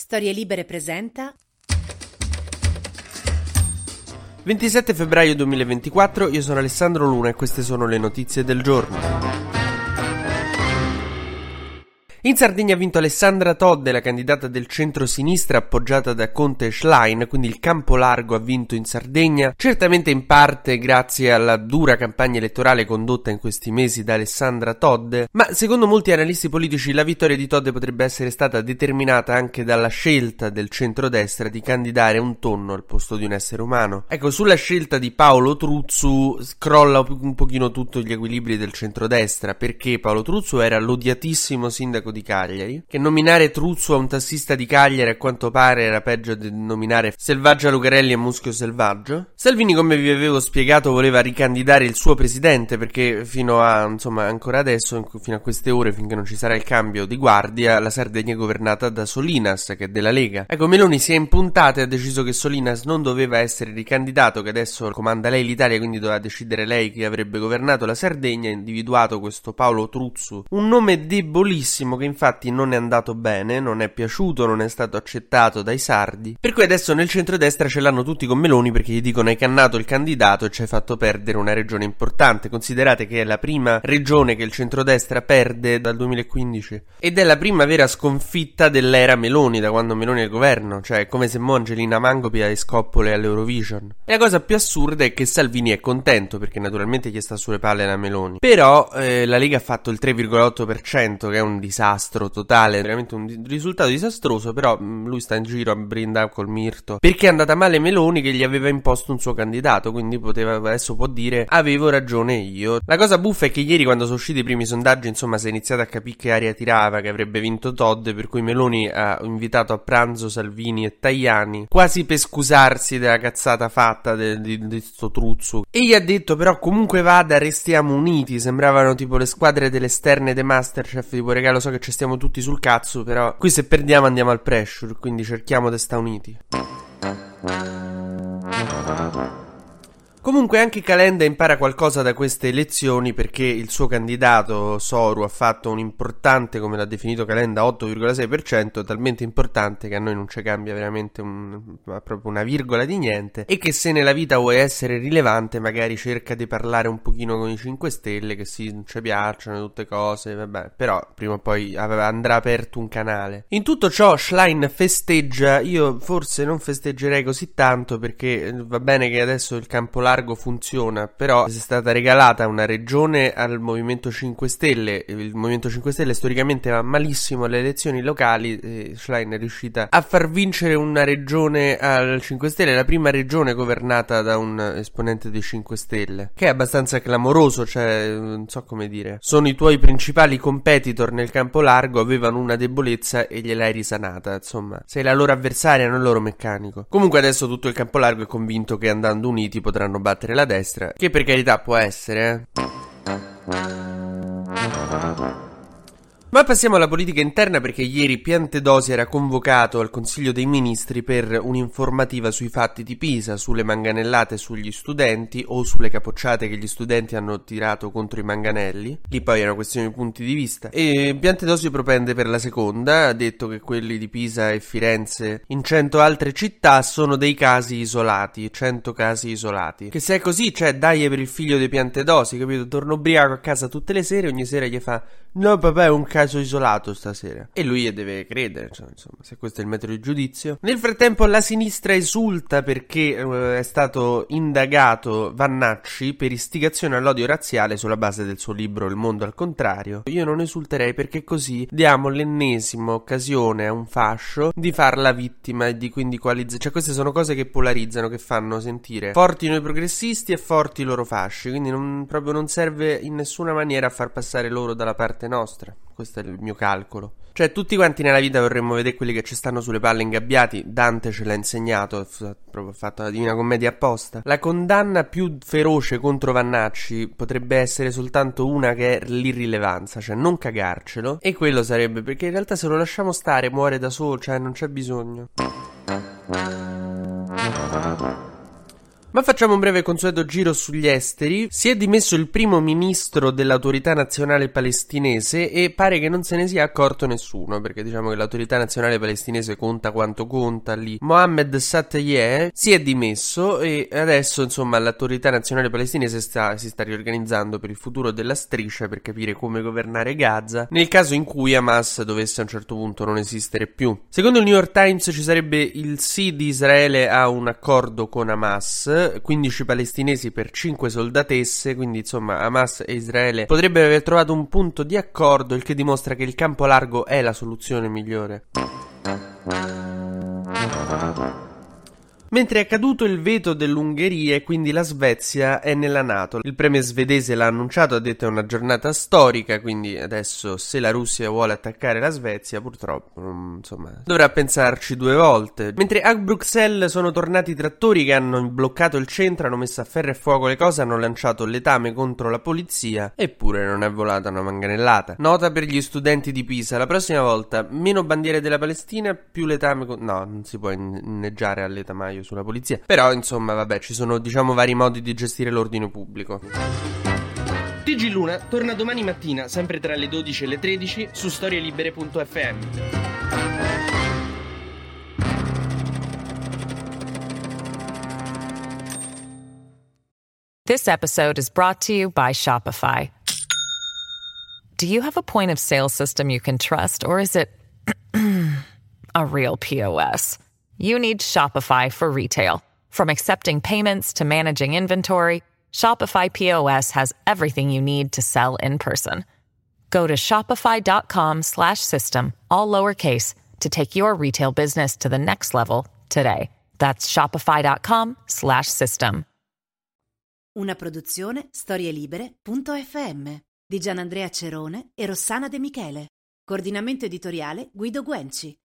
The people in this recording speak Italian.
Storie Libere presenta 27 febbraio 2024, io sono Alessandro Luna e queste sono le notizie del giorno. In Sardegna ha vinto Alessandra Todde, la candidata del centro-sinistra appoggiata da Conte Schlein, quindi il campo largo ha vinto in Sardegna, certamente in parte grazie alla dura campagna elettorale condotta in questi mesi da Alessandra Todde, ma secondo molti analisti politici la vittoria di Todde potrebbe essere stata determinata anche dalla scelta del centrodestra di candidare un tonno al posto di un essere umano. Ecco, sulla scelta di Paolo Truzzu crolla un pochino tutti gli equilibri del centrodestra, perché Paolo Truzzu era l'odiatissimo sindaco di Cagliari, che nominare Truzzo a un tassista di Cagliari a quanto pare era peggio di nominare Selvaggia Lucarelli a Muschio Selvaggio. Salvini, come vi avevo spiegato, voleva ricandidare il suo presidente perché fino a, insomma, ancora adesso, fino a queste ore, finché non ci sarà il cambio di guardia, la Sardegna è governata da Solinas, che è della Lega. Ecco, Meloni si è impuntata e ha deciso che Solinas non doveva essere ricandidato, che adesso comanda lei l'Italia, quindi doveva decidere lei chi avrebbe governato la Sardegna, ha individuato questo Paolo Truzzo, un nome debolissimo che infatti non è andato bene, non è piaciuto, non è stato accettato dai sardi. Per cui adesso nel centrodestra ce l'hanno tutti con Meloni perché gli dicono hai cannato il candidato e ci hai fatto perdere una regione importante. Considerate che è la prima regione che il centrodestra perde dal 2015 ed è la prima vera sconfitta dell'era Meloni da quando Meloni è al governo, cioè è come se Mongelina Mangopia e scoppole all'Eurovision. E la cosa più assurda è che Salvini è contento perché naturalmente gli sta sulle palle la Meloni. Però eh, la Lega ha fatto il 3,8% che è un disastro disastro totale, veramente un risultato disastroso, però mm, lui sta in giro a brindare col Mirto perché è andata male Meloni che gli aveva imposto un suo candidato, quindi poteva adesso può dire avevo ragione io. La cosa buffa è che ieri quando sono usciti i primi sondaggi, insomma, si è iniziato a capire che aria tirava, che avrebbe vinto Todd, per cui Meloni ha invitato a pranzo Salvini e Tajani, quasi per scusarsi della cazzata fatta di questo truzzo. E gli ha detto però comunque vada, restiamo uniti, sembravano tipo le squadre dell'esterne dei Masterchef, tipo regalo so che ci stiamo tutti sul cazzo, però qui se perdiamo andiamo al pressure, quindi cerchiamo di stare uniti. Comunque anche Calenda impara qualcosa da queste elezioni perché il suo candidato Soru ha fatto un importante, come l'ha definito Calenda, 8,6%, talmente importante che a noi non ci cambia veramente un, proprio una virgola di niente e che se nella vita vuoi essere rilevante magari cerca di parlare un pochino con i 5 Stelle che sì, non ci piacciono tutte cose, vabbè, però prima o poi andrà aperto un canale. In tutto ciò Schlein festeggia, io forse non festeggerei così tanto perché va bene che adesso il campo largo largo funziona, però è stata regalata una regione al Movimento 5 Stelle. Il Movimento 5 Stelle storicamente va malissimo alle elezioni locali. E Schlein è riuscita a far vincere una regione al 5 Stelle, la prima regione governata da un esponente dei 5 Stelle, che è abbastanza clamoroso, cioè non so come dire. Sono i tuoi principali competitor nel campo largo, avevano una debolezza e gliel'hai risanata, insomma. Sei la loro avversaria, non il loro meccanico. Comunque adesso tutto il campo largo è convinto che andando uniti potranno battere battere la destra, che per carità può essere, eh. Ma passiamo alla politica interna perché ieri Piantedosi era convocato al Consiglio dei Ministri per un'informativa sui fatti di Pisa, sulle manganellate sugli studenti o sulle capocciate che gli studenti hanno tirato contro i manganelli. Lì poi è una questione di punti di vista. E Piantedosi propende per la seconda, ha detto che quelli di Pisa e Firenze in cento altre città sono dei casi isolati, cento casi isolati. Che se è così, cioè dai per il figlio di Piantedosi, capito? Torna ubriaco a casa tutte le sere, ogni sera gli fa No, papà, è un caso isolato stasera. E lui deve credere, cioè, insomma, se questo è il metodo di giudizio. Nel frattempo la sinistra esulta perché eh, è stato indagato Vannacci per istigazione all'odio razziale sulla base del suo libro Il mondo al contrario. Io non esulterei perché così diamo l'ennesima occasione a un fascio di farla vittima e di quindi coalizzare. Cioè, queste sono cose che polarizzano, che fanno sentire forti noi progressisti e forti i loro fasci. Quindi non, proprio non serve in nessuna maniera a far passare loro dalla parte nostra. Questo è il mio calcolo. Cioè, tutti quanti nella vita vorremmo vedere quelli che ci stanno sulle palle ingabbiati. Dante ce l'ha insegnato, ha proprio fatto la Divina Commedia apposta. La condanna più feroce contro Vannacci potrebbe essere soltanto una che è l'irrilevanza, cioè non cagarcelo. E quello sarebbe perché in realtà se lo lasciamo stare muore da solo, cioè non c'è bisogno. Ma facciamo un breve consueto giro sugli esteri. Si è dimesso il primo ministro dell'autorità nazionale palestinese e pare che non se ne sia accorto nessuno, perché diciamo che l'autorità nazionale palestinese conta quanto conta lì. Mohammed Satayeh si è dimesso e adesso insomma l'autorità nazionale palestinese sta, si sta riorganizzando per il futuro della striscia per capire come governare Gaza nel caso in cui Hamas dovesse a un certo punto non esistere più. Secondo il New York Times ci sarebbe il sì di Israele a un accordo con Hamas 15 palestinesi per 5 soldatesse, quindi insomma Hamas e Israele potrebbero aver trovato un punto di accordo, il che dimostra che il campo largo è la soluzione migliore. Mentre è caduto il veto dell'Ungheria e quindi la Svezia è nella Nato. Il premier svedese l'ha annunciato, ha detto è una giornata storica, quindi adesso se la Russia vuole attaccare la Svezia, purtroppo, insomma, dovrà pensarci due volte. Mentre a Bruxelles sono tornati i trattori che hanno bloccato il centro, hanno messo a ferro e fuoco le cose, hanno lanciato letame contro la polizia, eppure non è volata una manganellata. Nota per gli studenti di Pisa, la prossima volta meno bandiere della Palestina, più letame con... No, non si può inneggiare al sbaglio sulla polizia. Però, insomma, vabbè, ci sono, diciamo, vari modi di gestire l'ordine pubblico. TG Luna torna domani mattina, sempre tra le 12 e le 13, su storielibere.fm. This episode is brought to you by Shopify. Do you have a point of sale system you can trust, or is it a real POS? You need Shopify for retail. From accepting payments to managing inventory, Shopify POS has everything you need to sell in person. Go to shopify.com slash system, all lowercase to take your retail business to the next level today. That's shopify.com slash system. Una produzione storielibere.fm di Gianandrea Cerone e Rossana De Michele. Coordinamento editoriale Guido Guenci.